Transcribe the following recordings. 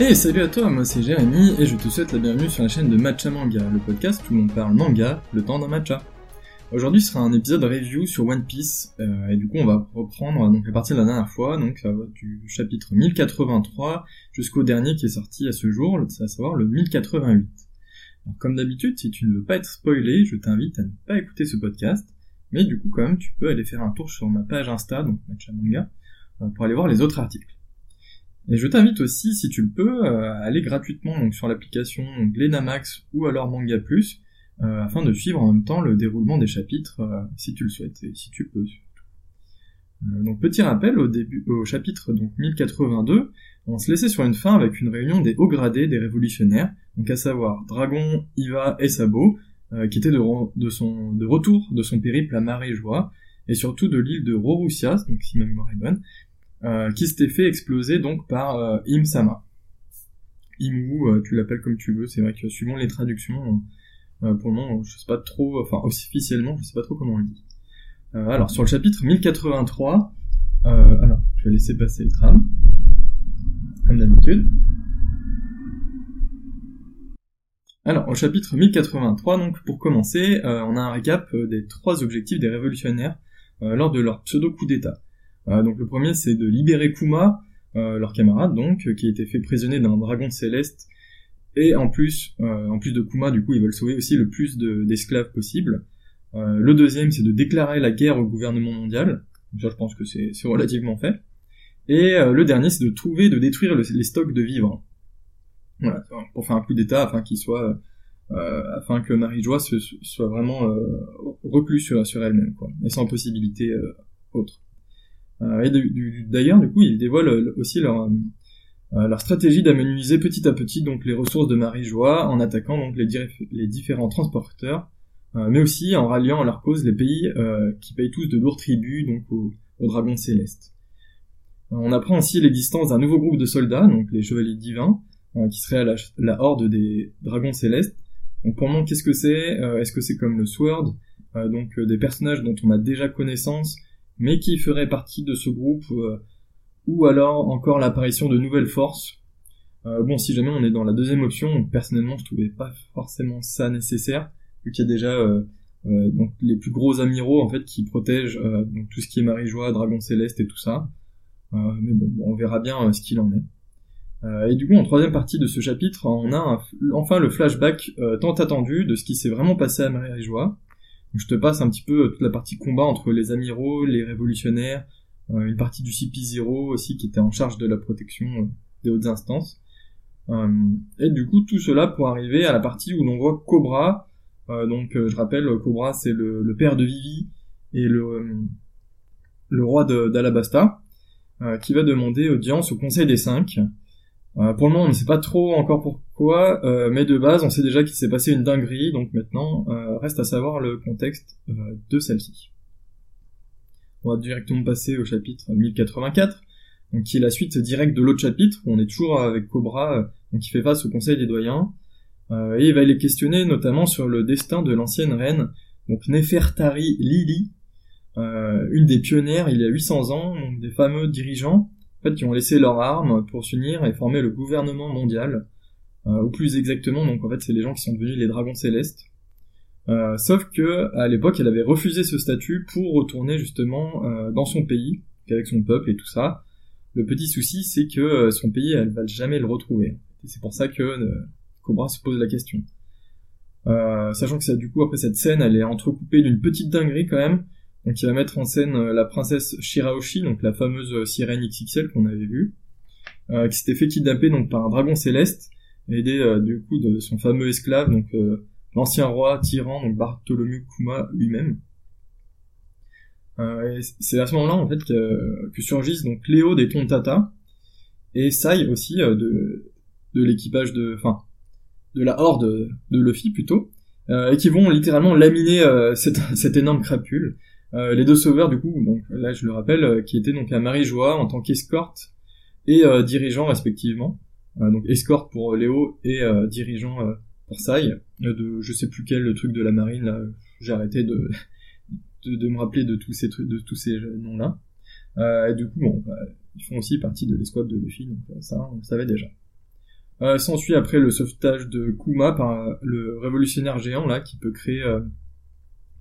Et salut à toi, moi c'est Jérémy et je te souhaite la bienvenue sur la chaîne de Matcha Manga, le podcast où l'on parle manga, le temps d'un matcha. Aujourd'hui sera un épisode review sur One Piece euh, et du coup on va reprendre donc à partir de la dernière fois, donc du chapitre 1083 jusqu'au dernier qui est sorti à ce jour, à savoir le 1088. comme d'habitude, si tu ne veux pas être spoilé, je t'invite à ne pas écouter ce podcast, mais du coup quand même tu peux aller faire un tour sur ma page Insta, donc Matcha Manga, euh, pour aller voir les autres articles. Et je t'invite aussi, si tu le peux, euh, à aller gratuitement donc, sur l'application Glenamax ou alors Manga euh, afin de suivre en même temps le déroulement des chapitres, euh, si tu le souhaites, et si tu peux. donc petit rappel, au début, au chapitre donc 1082, on se laissait sur une fin avec une réunion des hauts gradés des révolutionnaires, donc à savoir Dragon, Iva et Sabo, qui étaient de retour de son périple à Maréjoie, et surtout de l'île de Roroussias, donc si ma mémoire est bonne, euh, qui s'était fait exploser donc par euh, Im-sama. Imu, euh, tu l'appelles comme tu veux, c'est vrai que suivant les traductions, pour le moment, je sais pas trop, enfin officiellement, je sais pas trop comment on le dit. alors sur le chapitre 1083, alors je vais laisser passer le tram, comme d'habitude. Alors, au chapitre 1083, donc, pour commencer, on a un récap des trois objectifs des révolutionnaires lors de leur pseudo-coup d'État. Euh, donc le premier, c'est de libérer Kuma, euh, leur camarade, donc, qui a été fait prisonnier d'un dragon céleste. Et en plus, euh, en plus de Kuma, du coup, ils veulent sauver aussi le plus d'esclaves possible. le deuxième, c'est de déclarer la guerre au gouvernement mondial. Donc ça, je pense que c'est relativement fait. Et le dernier, c'est de trouver, de détruire les stocks de vivres. Voilà, pour faire un coup d'état afin qu'il soit, afin que Marie-Joie soit vraiment reclus sur, sur elle-même, quoi, et sans possibilité autre. Euh, et d'ailleurs, du coup, ils dévoilent euh, aussi leur, euh, leur stratégie d'amenuiser petit à petit donc les ressources de Marie-Joie en attaquant donc les, différents transporteurs, mais aussi en ralliant à leur cause les pays qui payent tous de lourds tributs donc aux, dragons célestes. On apprend aussi l'existence d'un nouveau groupe de soldats, donc les chevaliers divins, qui seraient la, la, horde des dragons célestes. Donc pour moi, qu'est-ce que c'est? Est-ce que c'est comme le Sword? Donc des personnages dont on a déjà connaissance, mais qui ferait partie de ce groupe, euh, ou alors encore l'apparition de nouvelles forces. Euh, bon, si jamais on est dans la deuxième option, personnellement, je trouvais pas forcément ça nécessaire, vu qu'il y a déjà euh, donc les plus gros amiraux en fait qui protègent tout ce qui est Marie-Joie, Dragon Céleste et tout ça. mais bon, on verra bien ce qu'il en est. et du coup, en troisième partie de ce chapitre, on a enfin le flashback tant attendu de ce qui s'est vraiment passé à Marie-Joie je te passe un petit peu toute la partie combat entre les amiraux, les révolutionnaires, euh, une partie du CP0 aussi qui était en charge de la protection euh, des hautes instances. Euh, et du coup tout cela pour arriver à la partie où l'on voit Cobra. donc je rappelle, Cobra c'est le, père de Vivi et le, le roi d'Alabasta, qui va demander audience au Conseil des Cinq. Euh, pour le moment, on ne sait pas trop encore pourquoi, euh, mais de base, on sait déjà qu'il s'est passé une dinguerie, donc maintenant, euh, reste à savoir le contexte de celle-ci. On va directement passer au chapitre 1084, donc qui est la suite directe de l'autre chapitre, où on est toujours avec Cobra, qui fait face au Conseil des doyens, et il va les questionner notamment sur le destin de l'ancienne reine, donc Nefertari Lili, une des pionnières il y a 800 ans, donc des fameux dirigeants, en fait, qui ont laissé leurs armes pour s'unir et former le gouvernement mondial, euh, ou plus exactement, donc en fait, c'est les gens qui sont devenus les dragons célestes. Euh, sauf que à l'époque, elle avait refusé ce statut pour retourner justement euh, dans son pays, avec son peuple et tout ça. Le petit souci, c'est que son pays, elle va jamais le retrouver. Et c'est pour ça que Cobra se pose la question. sachant que ça, du coup, après cette scène, elle est entrecoupée d'une petite dinguerie quand même, donc il va mettre en scène euh, la princesse Shiraoshi, donc la fameuse euh, sirène XXL qu'on avait vue, euh, qui s'était fait kidnapper donc par un dragon céleste, aidé du coup de son fameux esclave, donc l'ancien roi tyran, donc Bartholomew Kuma lui-même. c'est à ce moment-là en fait que, surgissent donc Léo des Tontata et Sai aussi de, de l'équipage de, enfin, de la horde de Luffy plutôt, et qui vont littéralement laminer cette, cette énorme crapule. Euh, les deux sauveurs, du coup, donc là je le rappelle, euh, qui étaient donc à Marie-Joie en tant qu'escorte et euh, dirigeant respectivement. donc escorte pour Léo et dirigeant pour Sai. de je sais plus quel truc de la marine là, j'ai arrêté de, de, me rappeler de tous ces trucs, de tous ces noms là. et du coup, bon, bah, ils font aussi partie de l'escouade de Luffy, donc ça on le savait déjà. Euh, S'ensuit après le sauvetage de Kuma par le révolutionnaire géant là qui peut créer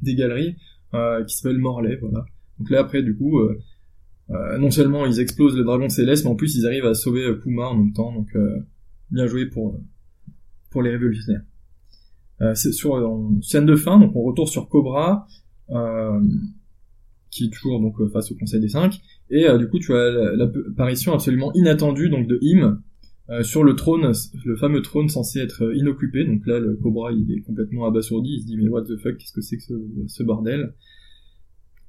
des galeries qui s'appelle Morlaix, voilà. Donc là après du coup, non seulement ils explosent le dragon céleste, mais en plus ils arrivent à sauver Kuma en même temps, donc bien joué pour pour les révolutionnaires. c'est sur en scène de fin, donc on retourne sur Cobra. Euh, qui est toujours donc euh, face au Conseil des Cinq. Et euh, du coup, tu as l'apparition absolument inattendue donc de Im euh, sur le trône, le fameux trône censé être inoccupé. Donc là, le Cobra, il est complètement abasourdi. Il se dit mais what the fuck, qu'est-ce que c'est que ce, bordel?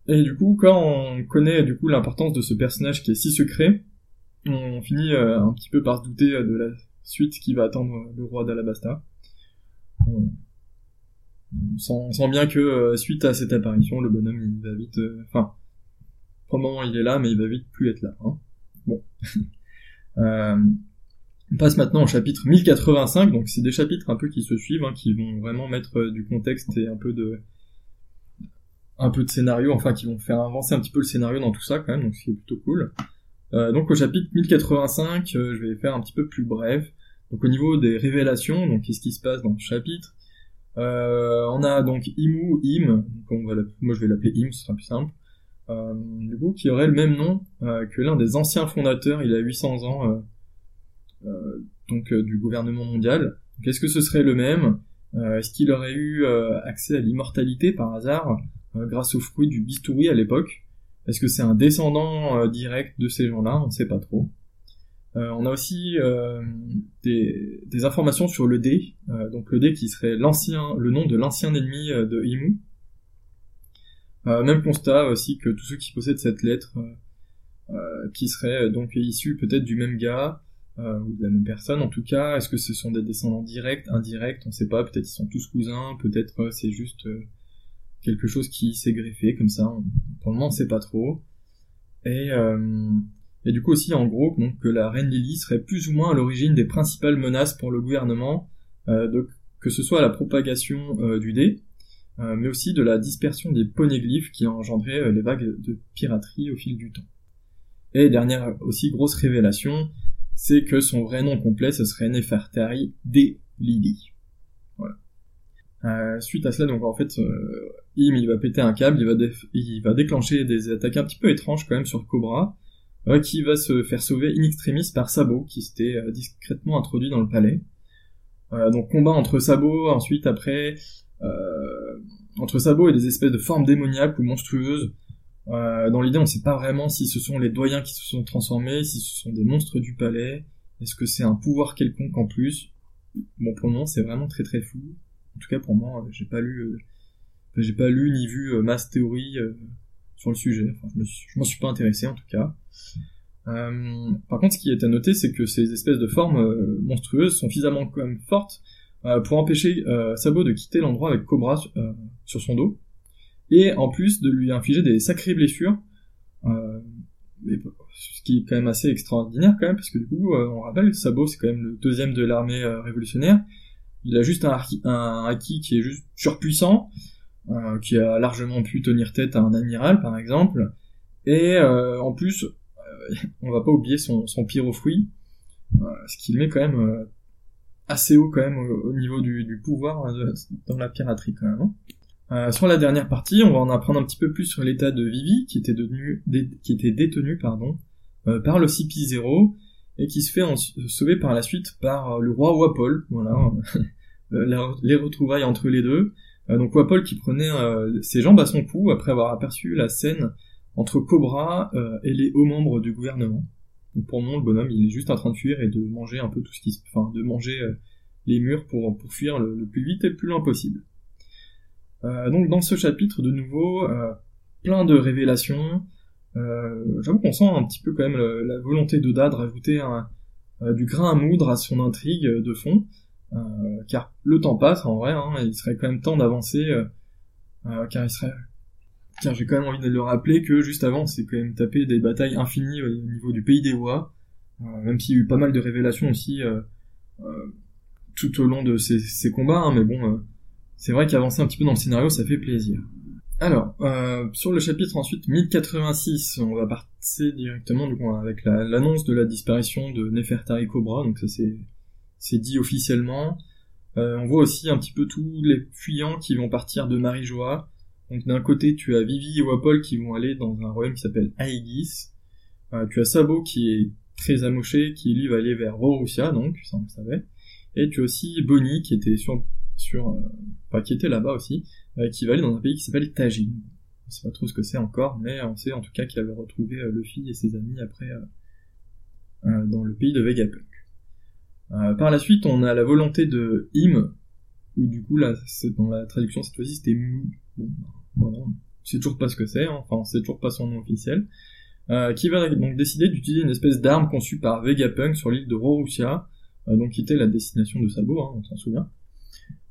Et du coup, quand on connaît du coup l'importance de ce personnage qui est si secret, on finit un petit peu par se douter de la suite qui va attendre le roi d'Alabasta. On sent, bien que euh, suite à cette apparition, le bonhomme il va vite, euh, enfin, pour il est là, mais il va vite plus être là. Hein. Bon. euh, on passe maintenant au chapitre 1085, donc c'est des chapitres un peu qui se suivent, hein, qui vont vraiment mettre euh, du contexte et un peu de un peu de scénario, enfin qui vont faire avancer un petit peu le scénario dans tout ça quand même, donc c'est plutôt cool. donc au chapitre 1085, je vais faire un petit peu plus bref. Donc au niveau des révélations, donc qu'est-ce qui se passe dans ce chapitre? Euh, on a donc Imu, Im, moi je vais l'appeler Im, ce sera plus simple, euh, du coup, qui aurait le même nom euh, que l'un des anciens fondateurs, il a 800 ans, donc du gouvernement mondial. Est-ce que ce serait le même? Est-ce qu'il aurait eu accès à l'immortalité par hasard, grâce aux fruits du bistouri à l'époque? Est-ce que c'est un descendant direct de ces gens-là? On ne sait pas trop. Euh, on a aussi euh, des, informations sur le dé, euh, donc le dé qui serait l'ancien, le nom de l'ancien ennemi de Imu. même constat aussi que tous ceux qui possèdent cette lettre, qui serait donc issus peut-être du même gars ou de la même personne. En tout cas, est-ce que ce sont des descendants directs, indirects, on sait pas, peut-être ils sont tous cousins, peut-être c'est juste quelque chose qui s'est greffé comme ça, pour le moment on sait pas trop. Et et du coup aussi en gros que la reine Lily serait plus ou moins à l'origine des principales menaces pour le gouvernement, euh, que ce soit la propagation euh, du dé, euh, mais aussi de la dispersion des poneglyphes qui a engendré les vagues de piraterie au fil du temps. Et dernière aussi grosse révélation, c'est que son vrai nom complet ce serait Nefertari de Lily. Voilà. suite à cela, donc en fait, Im il va péter un câble, il va, déclencher des attaques un petit peu étranges quand même sur Cobra, qui va se faire sauver in extremis par Sabo, qui s'était euh, discrètement introduit dans le palais. Euh, donc combat entre Sabo, ensuite après, euh, entre Sabo et des espèces de formes démoniaques ou monstrueuses. Dans l'idée, on ne sait pas vraiment si ce sont les doyens qui se sont transformés, si ce sont des monstres du palais, est-ce que c'est un pouvoir quelconque en plus? Bon, pour le moment, c'est vraiment très très fou. En tout cas, pour moi, j'ai pas lu, j'ai pas lu ni vu masse théorie sur le sujet. Enfin, je m'en suis pas intéressé en tout cas. Euh, par contre, ce qui est à noter, c'est que ces espèces de formes euh, monstrueuses sont suffisamment quand même fortes euh, pour empêcher Sabo de quitter l'endroit avec Cobra sur son dos, et en plus de lui infliger des sacrées blessures, ce qui est quand même assez extraordinaire quand même, parce que du coup, on rappelle, Sabo c'est quand même le deuxième de l'armée révolutionnaire, il a juste un, un haki qui est juste surpuissant, qui a largement pu tenir tête à un amiral par exemple, et euh, en plus, euh, on va pas oublier son, son euh, ce qui le met quand même assez haut quand même au, niveau du, pouvoir dans la piraterie quand même. Hein. Sur la dernière partie, on va en apprendre un petit peu plus sur l'état de Vivi, qui était, devenu, détenu pardon, par le CP0, et qui se fait sauver par la suite par le roi Wapol, voilà, les retrouvailles entre les deux. donc Wapol qui prenait ses jambes à son cou après avoir aperçu la scène entre Cobra euh, et les hauts membres du gouvernement. Donc pour le le bonhomme, il est juste en train de fuir et de manger un peu tout ce qui se... Enfin, de manger euh, les murs pour, pour fuir le, plus vite et le plus loin possible. Euh, donc dans ce chapitre, de nouveau, plein de révélations. J'avoue qu'on sent un petit peu quand même la, volonté d'Oda de rajouter du grain à moudre à son intrigue de fond, car le temps passe en vrai, hein, il serait quand même temps d'avancer, car il serait car j'ai quand même envie de le rappeler que juste avant, c'est quand même tapé des batailles infinies au niveau du pays des voix, euh, même s'il y a eu pas mal de révélations aussi euh, euh, tout au long de ces, combats, hein, mais bon, c'est vrai qu'avancer un petit peu dans le scénario, ça fait plaisir. Alors, sur le chapitre ensuite 1086, on va partir directement avec l'annonce de la disparition de Nefertari Cobra, donc ça c'est dit officiellement. on voit aussi un petit peu tous les fuyants qui vont partir de Marie-Joie. Donc d'un côté, tu as Vivi et Wapol qui vont aller dans un royaume qui s'appelle Aegis. tu as Sabo qui est très amoché, qui lui va aller vers Borussia, donc ça on le savait. Et tu as aussi Bonnie qui était sur, sur, euh, enfin, qui était là-bas aussi, euh, qui va aller dans un pays qui s'appelle Tajin. On sait pas trop ce que c'est encore, mais on sait en tout cas qu'il avait retrouvé euh, Luffy et ses amis après dans le pays de Vegapunk. par la suite, on a la volonté de Im, ou du coup là, dans la traduction cette fois-ci c'était Mou. Bon, voilà, c'est toujours pas ce que c'est, hein. enfin, c'est toujours pas son nom officiel. Qui va donc décider d'utiliser une espèce d'arme conçue par Vegapunk sur l'île de Rorussia, euh, donc qui était la destination de Sabo, hein, on s'en souvient.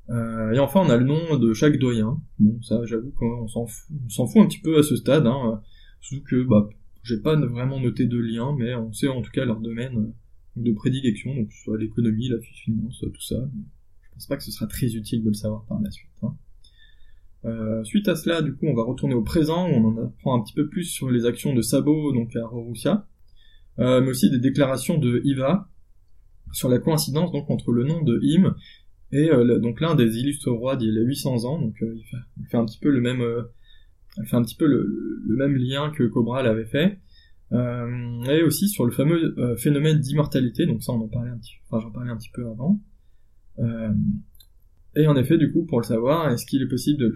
Euh, et enfin, on a le nom de chaque doyen. Bon, ça, j'avoue qu'on s'en fout, s'en fout un petit peu à ce stade, hein, surtout que bah, j'ai pas vraiment noté de lien, mais on sait en tout cas leur domaine de prédilection, donc soit l'économie, la finance, tout ça. Je pense pas que ce sera très utile de le savoir par la suite. Hein. Euh, suite à cela, du coup, on va retourner au présent, où on en apprend un petit peu plus sur les actions de Sabo, donc à Rorussia, euh, mais aussi des déclarations de Iva sur la coïncidence donc entre le nom de Im et euh, donc l'un des illustres rois d'il y a 800 ans, donc il fait, un petit peu le même, fait un petit peu le, même lien que Cobra l'avait fait, et aussi sur le fameux phénomène d'immortalité, donc ça on en parlait un petit, enfin j'en parlais un petit peu avant. Et en effet, du coup, pour le savoir, est-ce qu'il est possible de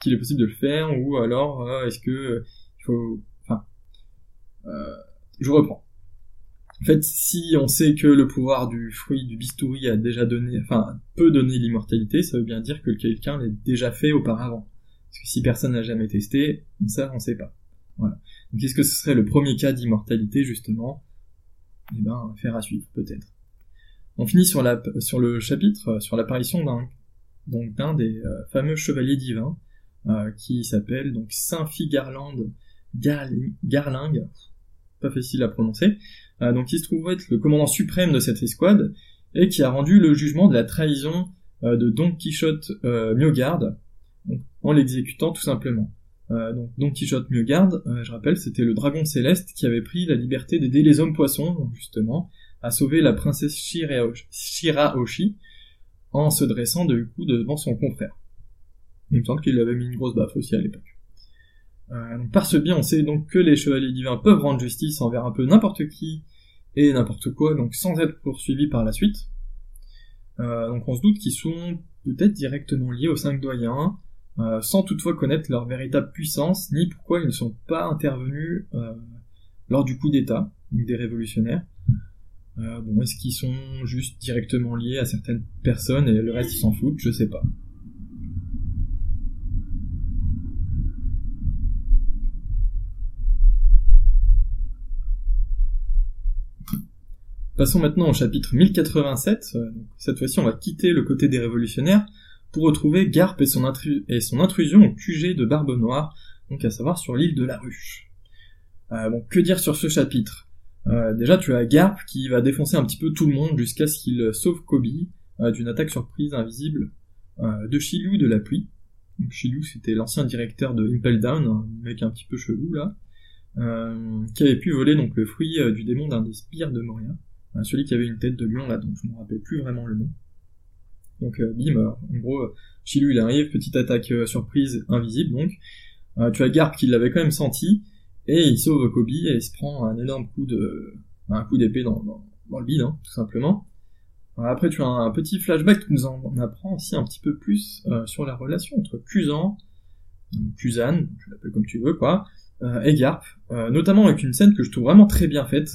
qu'il est possible de le faire ou alors euh, est-ce que euh, il faut enfin euh, je reprends en fait si on sait que le pouvoir du fruit du bistouri a déjà donné enfin peut donner l'immortalité ça veut bien dire que quelqu'un l'a déjà fait auparavant. Parce que si personne n'a jamais testé ça on sait pas. Voilà. Donc est-ce que ce serait le premier cas d'immortalité justement? Eh ben faire à suivre peut-être. On finit sur la sur le chapitre sur l'apparition d'un donc d'un des fameux chevaliers divins euh, qui s'appelle donc Saint Figarland Garling, pas facile à prononcer, euh, donc il se trouve être le commandant suprême de cette escouade et qui a rendu le jugement de la trahison euh, de Don Quichotte Miogard en l'exécutant tout simplement. donc Don Quichotte Miogard, je rappelle, c'était le dragon céleste qui avait pris la liberté d'aider les hommes poissons, justement, à sauver la princesse Shiraoshi en se dressant du coup devant son confrère. Il me semble qu'il avait mis une grosse baffe aussi à l'époque. Euh, par ce biais, on sait donc que les chevaliers divins peuvent rendre justice envers un peu n'importe qui et n'importe quoi, donc sans être poursuivis par la suite. Euh, donc on se doute qu'ils sont peut-être directement liés aux cinq doyens, euh, sans toutefois connaître leur véritable puissance, ni pourquoi ils ne sont pas intervenus lors du coup d'État, des révolutionnaires. bon, est-ce qu'ils sont juste directement liés à certaines personnes et le reste ils s'en foutent, je sais pas. Passons maintenant au chapitre 1087. Euh, cette fois-ci, on va quitter le côté des révolutionnaires pour retrouver Garp et son, intrusion au QG de Barbe Noire, donc à savoir sur l'île de la Ruche. Euh, bon, que dire sur ce chapitre? Euh, Déjà, tu as Garp qui va défoncer un petit peu tout le monde jusqu'à ce qu'il sauve Kobe d'une attaque surprise invisible de Shilou de la pluie. Donc Shilou, c'était l'ancien directeur de Impel Down, un mec un petit peu chelou là, qui avait pu voler donc le fruit du démon d'un des spires de Moria celui qui avait une tête de lion là, donc je ne me rappelle plus vraiment le nom. Donc euh, bim, euh, en gros, euh, Shilu il arrive, petite attaque surprise invisible donc. tu as Garp qui l'avait quand même senti, et il sauve Kobe et se prend un énorme coup de un coup d'épée dans, le bide, hein, tout simplement. Après, tu as un, petit flashback qui nous en, apprend aussi un petit peu plus sur la relation entre Kuzan, Kuzan, je l'appelle comme tu veux, quoi, et Garp, notamment avec une scène que je trouve vraiment très bien faite,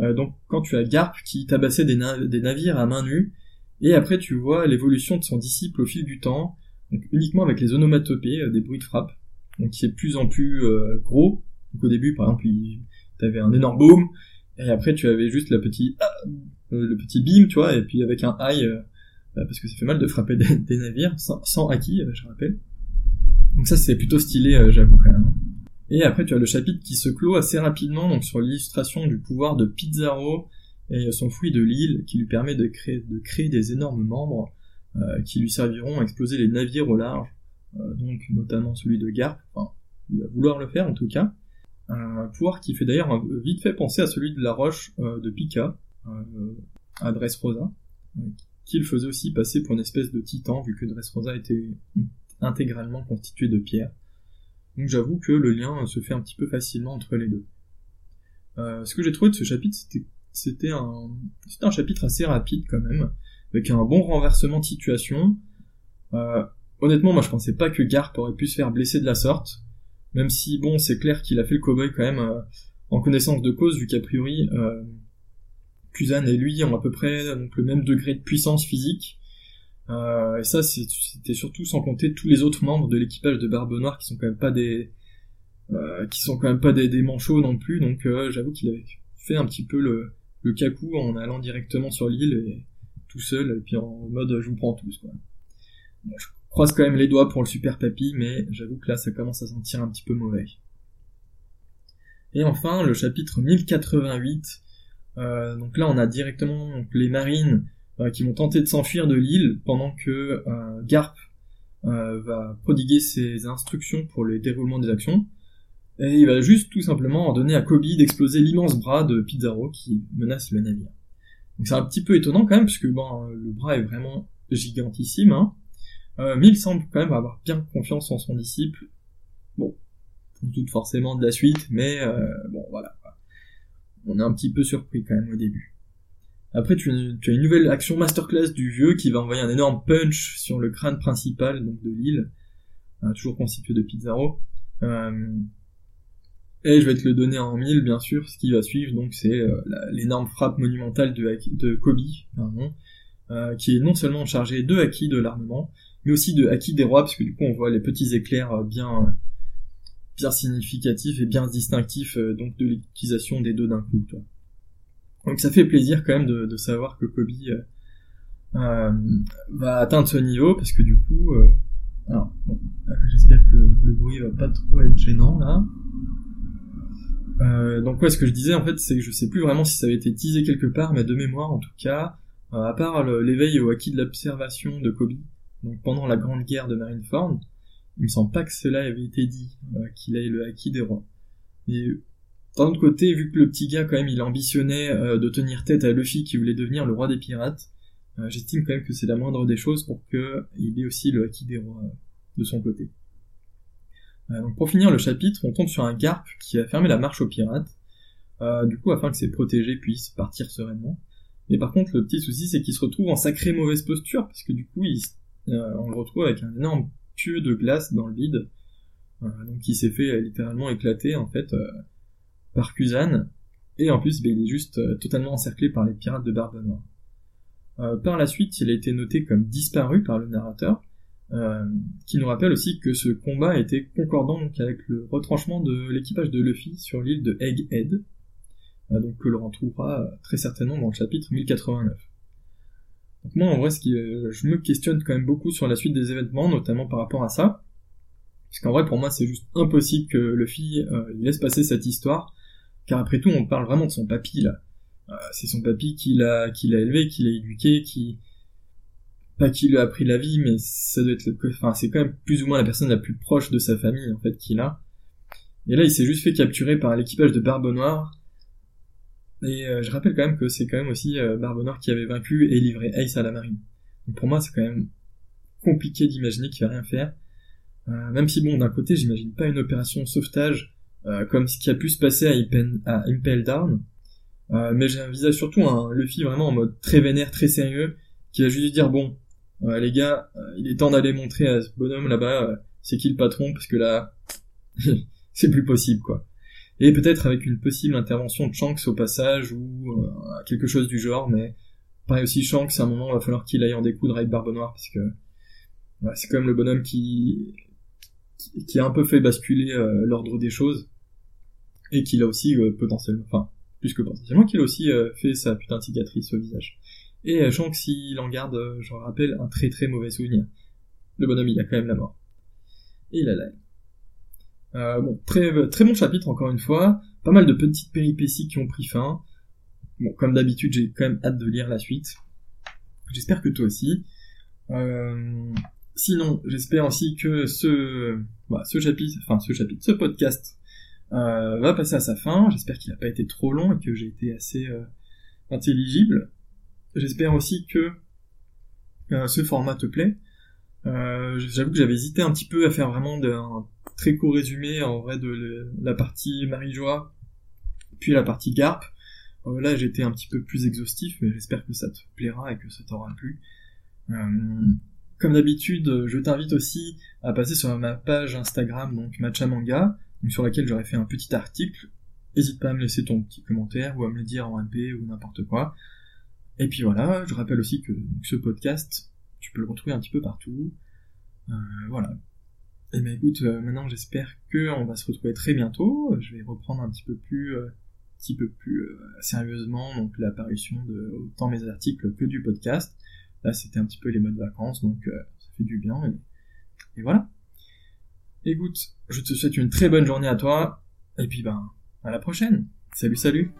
euh, donc quand tu as Garp qui tabassait des, navires à main nue, et après tu vois l'évolution de son disciple au fil du temps, donc uniquement avec les onomatopées, euh, des bruits de frappe, donc qui est de plus en plus euh, gros. Donc au début, par exemple, tu avais un énorme boom, et après tu avais juste la petite, le petit beam, tu vois, et puis avec un high, parce que ça fait mal de frapper des, navires, sans, sans haki, je rappelle. Donc ça c'est plutôt stylé, j'avoue quand même. Et après, tu as le chapitre qui se clôt assez rapidement donc sur l'illustration du pouvoir de Pizarro et son fruit de l'île qui lui permet de créer, de créer des énormes membres euh, qui lui serviront à exploser les navires au large, euh, donc notamment celui de Garp. Enfin, il va vouloir le faire en tout cas. Un pouvoir qui fait d'ailleurs vite fait penser à celui de la roche euh, de Pika, à Dressrosa. qu'il faisait aussi passer pour une espèce de titan, vu que Dressrosa était intégralement constitué de pierre. Donc j'avoue que le lien se fait un petit peu facilement entre les deux. Euh, ce que j'ai trouvé de ce chapitre, c'était un, un chapitre assez rapide quand même, avec un bon renversement de situation. Euh, honnêtement, moi je pensais pas que Garp aurait pu se faire blesser de la sorte, même si bon, c'est clair qu'il a fait le cowboy quand même euh, en connaissance de cause, vu qu'a priori, euh, Kuzan et lui ont à peu près le même degré de puissance physique. Euh, et ça, c'était surtout sans compter tous les autres membres de l'équipage de Barbe Noire qui sont quand même pas des, euh, qui sont quand même pas des, manchots non plus. Donc, euh, j'avoue qu'il avait fait un petit peu le, le cacou en allant directement sur l'île et tout seul, et puis en mode je vous prends tous. Quoi. je croise quand même les doigts pour le super papy, mais j'avoue que là, ça commence à sentir un petit peu mauvais. Et enfin, le chapitre 1088. Euh, donc là, on a directement les marines qui vont tenter de s'enfuir de l'île pendant que euh, Garp euh, va prodiguer ses instructions pour le déroulement des actions. Et il va juste tout simplement ordonner à Kobe d'exploser l'immense bras de Pizarro qui menace le navire. Donc c'est un petit peu étonnant quand même, puisque bon, le bras est vraiment gigantissime, hein. euh, mais il semble quand même avoir bien confiance en son disciple. Bon, on doute forcément de la suite, mais euh, bon voilà. On est un petit peu surpris quand même au début. Après, tu, as une nouvelle action masterclass du vieux qui va envoyer un énorme punch sur le crâne principal donc de l'île, euh, toujours constitué de Pizarro. Euh, et je vais te le donner en mille, bien sûr. Ce qui va suivre, donc, c'est euh, l'énorme frappe monumentale de, de Kobe, euh, qui est non seulement chargé de acquis de l'armement, mais aussi de acquis des rois, parce que du coup, on voit les petits éclairs bien, bien significatifs et bien distinctifs, donc, de l'utilisation des deux d'un coup, toi. Donc ça fait plaisir quand même de, savoir que Kobe euh, euh, va atteindre ce niveau parce que du coup, euh, bon, j'espère que le, bruit va pas trop être gênant là. Euh, donc ouais, ce que je disais en fait, c'est que je sais plus vraiment si ça avait été teasé quelque part, mais de mémoire en tout cas, à part l'éveil au acquis de l'observation de Kobe, donc pendant la grande guerre de Marineford, il me semble pas que cela avait été dit, qu'il ait le acquis des rois. D'un autre côté, vu que le petit gars, quand même, il ambitionnait euh, de tenir tête à Luffy qui voulait devenir le roi des pirates, euh, j'estime quand même que c'est la moindre des choses pour qu'il ait aussi le acquis des rois euh, de son côté. donc pour finir le chapitre, on tombe sur un garp qui a fermé la marche aux pirates, du coup afin que ses protégés puissent partir sereinement. Mais par contre, le petit souci, c'est qu'il se retrouve en sacrée mauvaise posture, parce que du coup, on le retrouve avec un énorme pieu de glace dans le vide, donc il s'est fait littéralement éclater en fait par et en plus, il est juste euh, totalement encerclé par les pirates de Barbe Noire. Euh, par la suite, il a été noté comme disparu par le narrateur, euh, qui nous rappelle aussi que ce combat était concordant avec le retranchement de l'équipage de Luffy sur l'île de Egghead, donc que l'on retrouvera très certainement dans le chapitre 1089. Donc moi, en vrai, je me questionne quand même beaucoup sur la suite des événements, notamment par rapport à ça, parce qu'en vrai, pour moi, c'est juste impossible que Luffy laisse passer cette histoire, car après tout, on parle vraiment de son papy, là. Euh, c'est son papy qui l'a, qui l'a élevé, qui l'a éduqué, qui, pas qui lui a appris la vie, mais ça doit être le, enfin, c'est quand même plus ou moins la personne la plus proche de sa famille, en fait, qu'il a. Et là, il s'est juste fait capturer par l'équipage de Barbe Noire. Et euh, je rappelle quand même que c'est quand même aussi euh, Barbe Noire qui avait vaincu et livré Ace à la marine. Donc pour moi, c'est quand même compliqué d'imaginer qu'il va rien faire. même si bon, d'un côté, j'imagine pas une opération sauvetage comme ce qui a pu se passer à, Impel, Down. Euh, mais j'envisage surtout un Luffy vraiment en mode très vénère, très sérieux, qui va juste dire bon, euh, les gars, il est temps d'aller montrer à ce bonhomme là-bas c'est qui le patron, parce que là, c'est plus possible quoi. Et peut-être avec une possible intervention de Shanks au passage ou quelque chose du genre, mais pareil aussi Shanks, à un moment, il va falloir qu'il aille en découdre avec Barbe Noire parce que c'est quand même le bonhomme qui qui a un peu fait basculer euh, l'ordre des choses et qu'il a aussi euh, potentiellement, enfin plus que potentiellement, qu'il a aussi euh, fait sa putain de cicatrice au visage. Et euh, Shanks, s'il en garde, je rappelle, un très très mauvais souvenir. Le bonhomme, il a quand même la mort. Et il a la bon, très, très bon chapitre encore une fois, pas mal de petites péripéties qui ont pris fin. Bon, comme d'habitude, j'ai quand même hâte de lire la suite. J'espère que toi aussi. Euh, Sinon, j'espère aussi que ce, bah, ce chapitre, enfin ce chapitre, ce podcast euh, va passer à sa fin. J'espère qu'il n'a pas été trop long et que j'ai été assez euh, intelligible. J'espère aussi que ce format te plaît. J'avoue que j'avais hésité un petit peu à faire vraiment un très court résumé en vrai de la partie Marie-Joie, puis la partie Garp. là j'étais un petit peu plus exhaustif, mais j'espère que ça te plaira et que ça t'aura plu. comme d'habitude, je t'invite aussi à passer sur ma page Instagram, donc Matcha Manga, sur laquelle j'aurais fait un petit article. N'hésite pas à me laisser ton petit commentaire ou à me le dire en MP ou n'importe quoi. Et puis voilà, je rappelle aussi que ce podcast, tu peux le retrouver un petit peu partout. Euh, voilà. Et ben écoute, euh, maintenant j'espère que on va se retrouver très bientôt. Je vais reprendre un petit peu plus, euh, petit peu plus euh, sérieusement donc l'apparition de autant mes articles que du podcast. Là c'était un petit peu les modes vacances, donc ça fait du bien. et voilà. Écoute, je te souhaite une très bonne journée à toi, et puis ben, à la prochaine. Salut, salut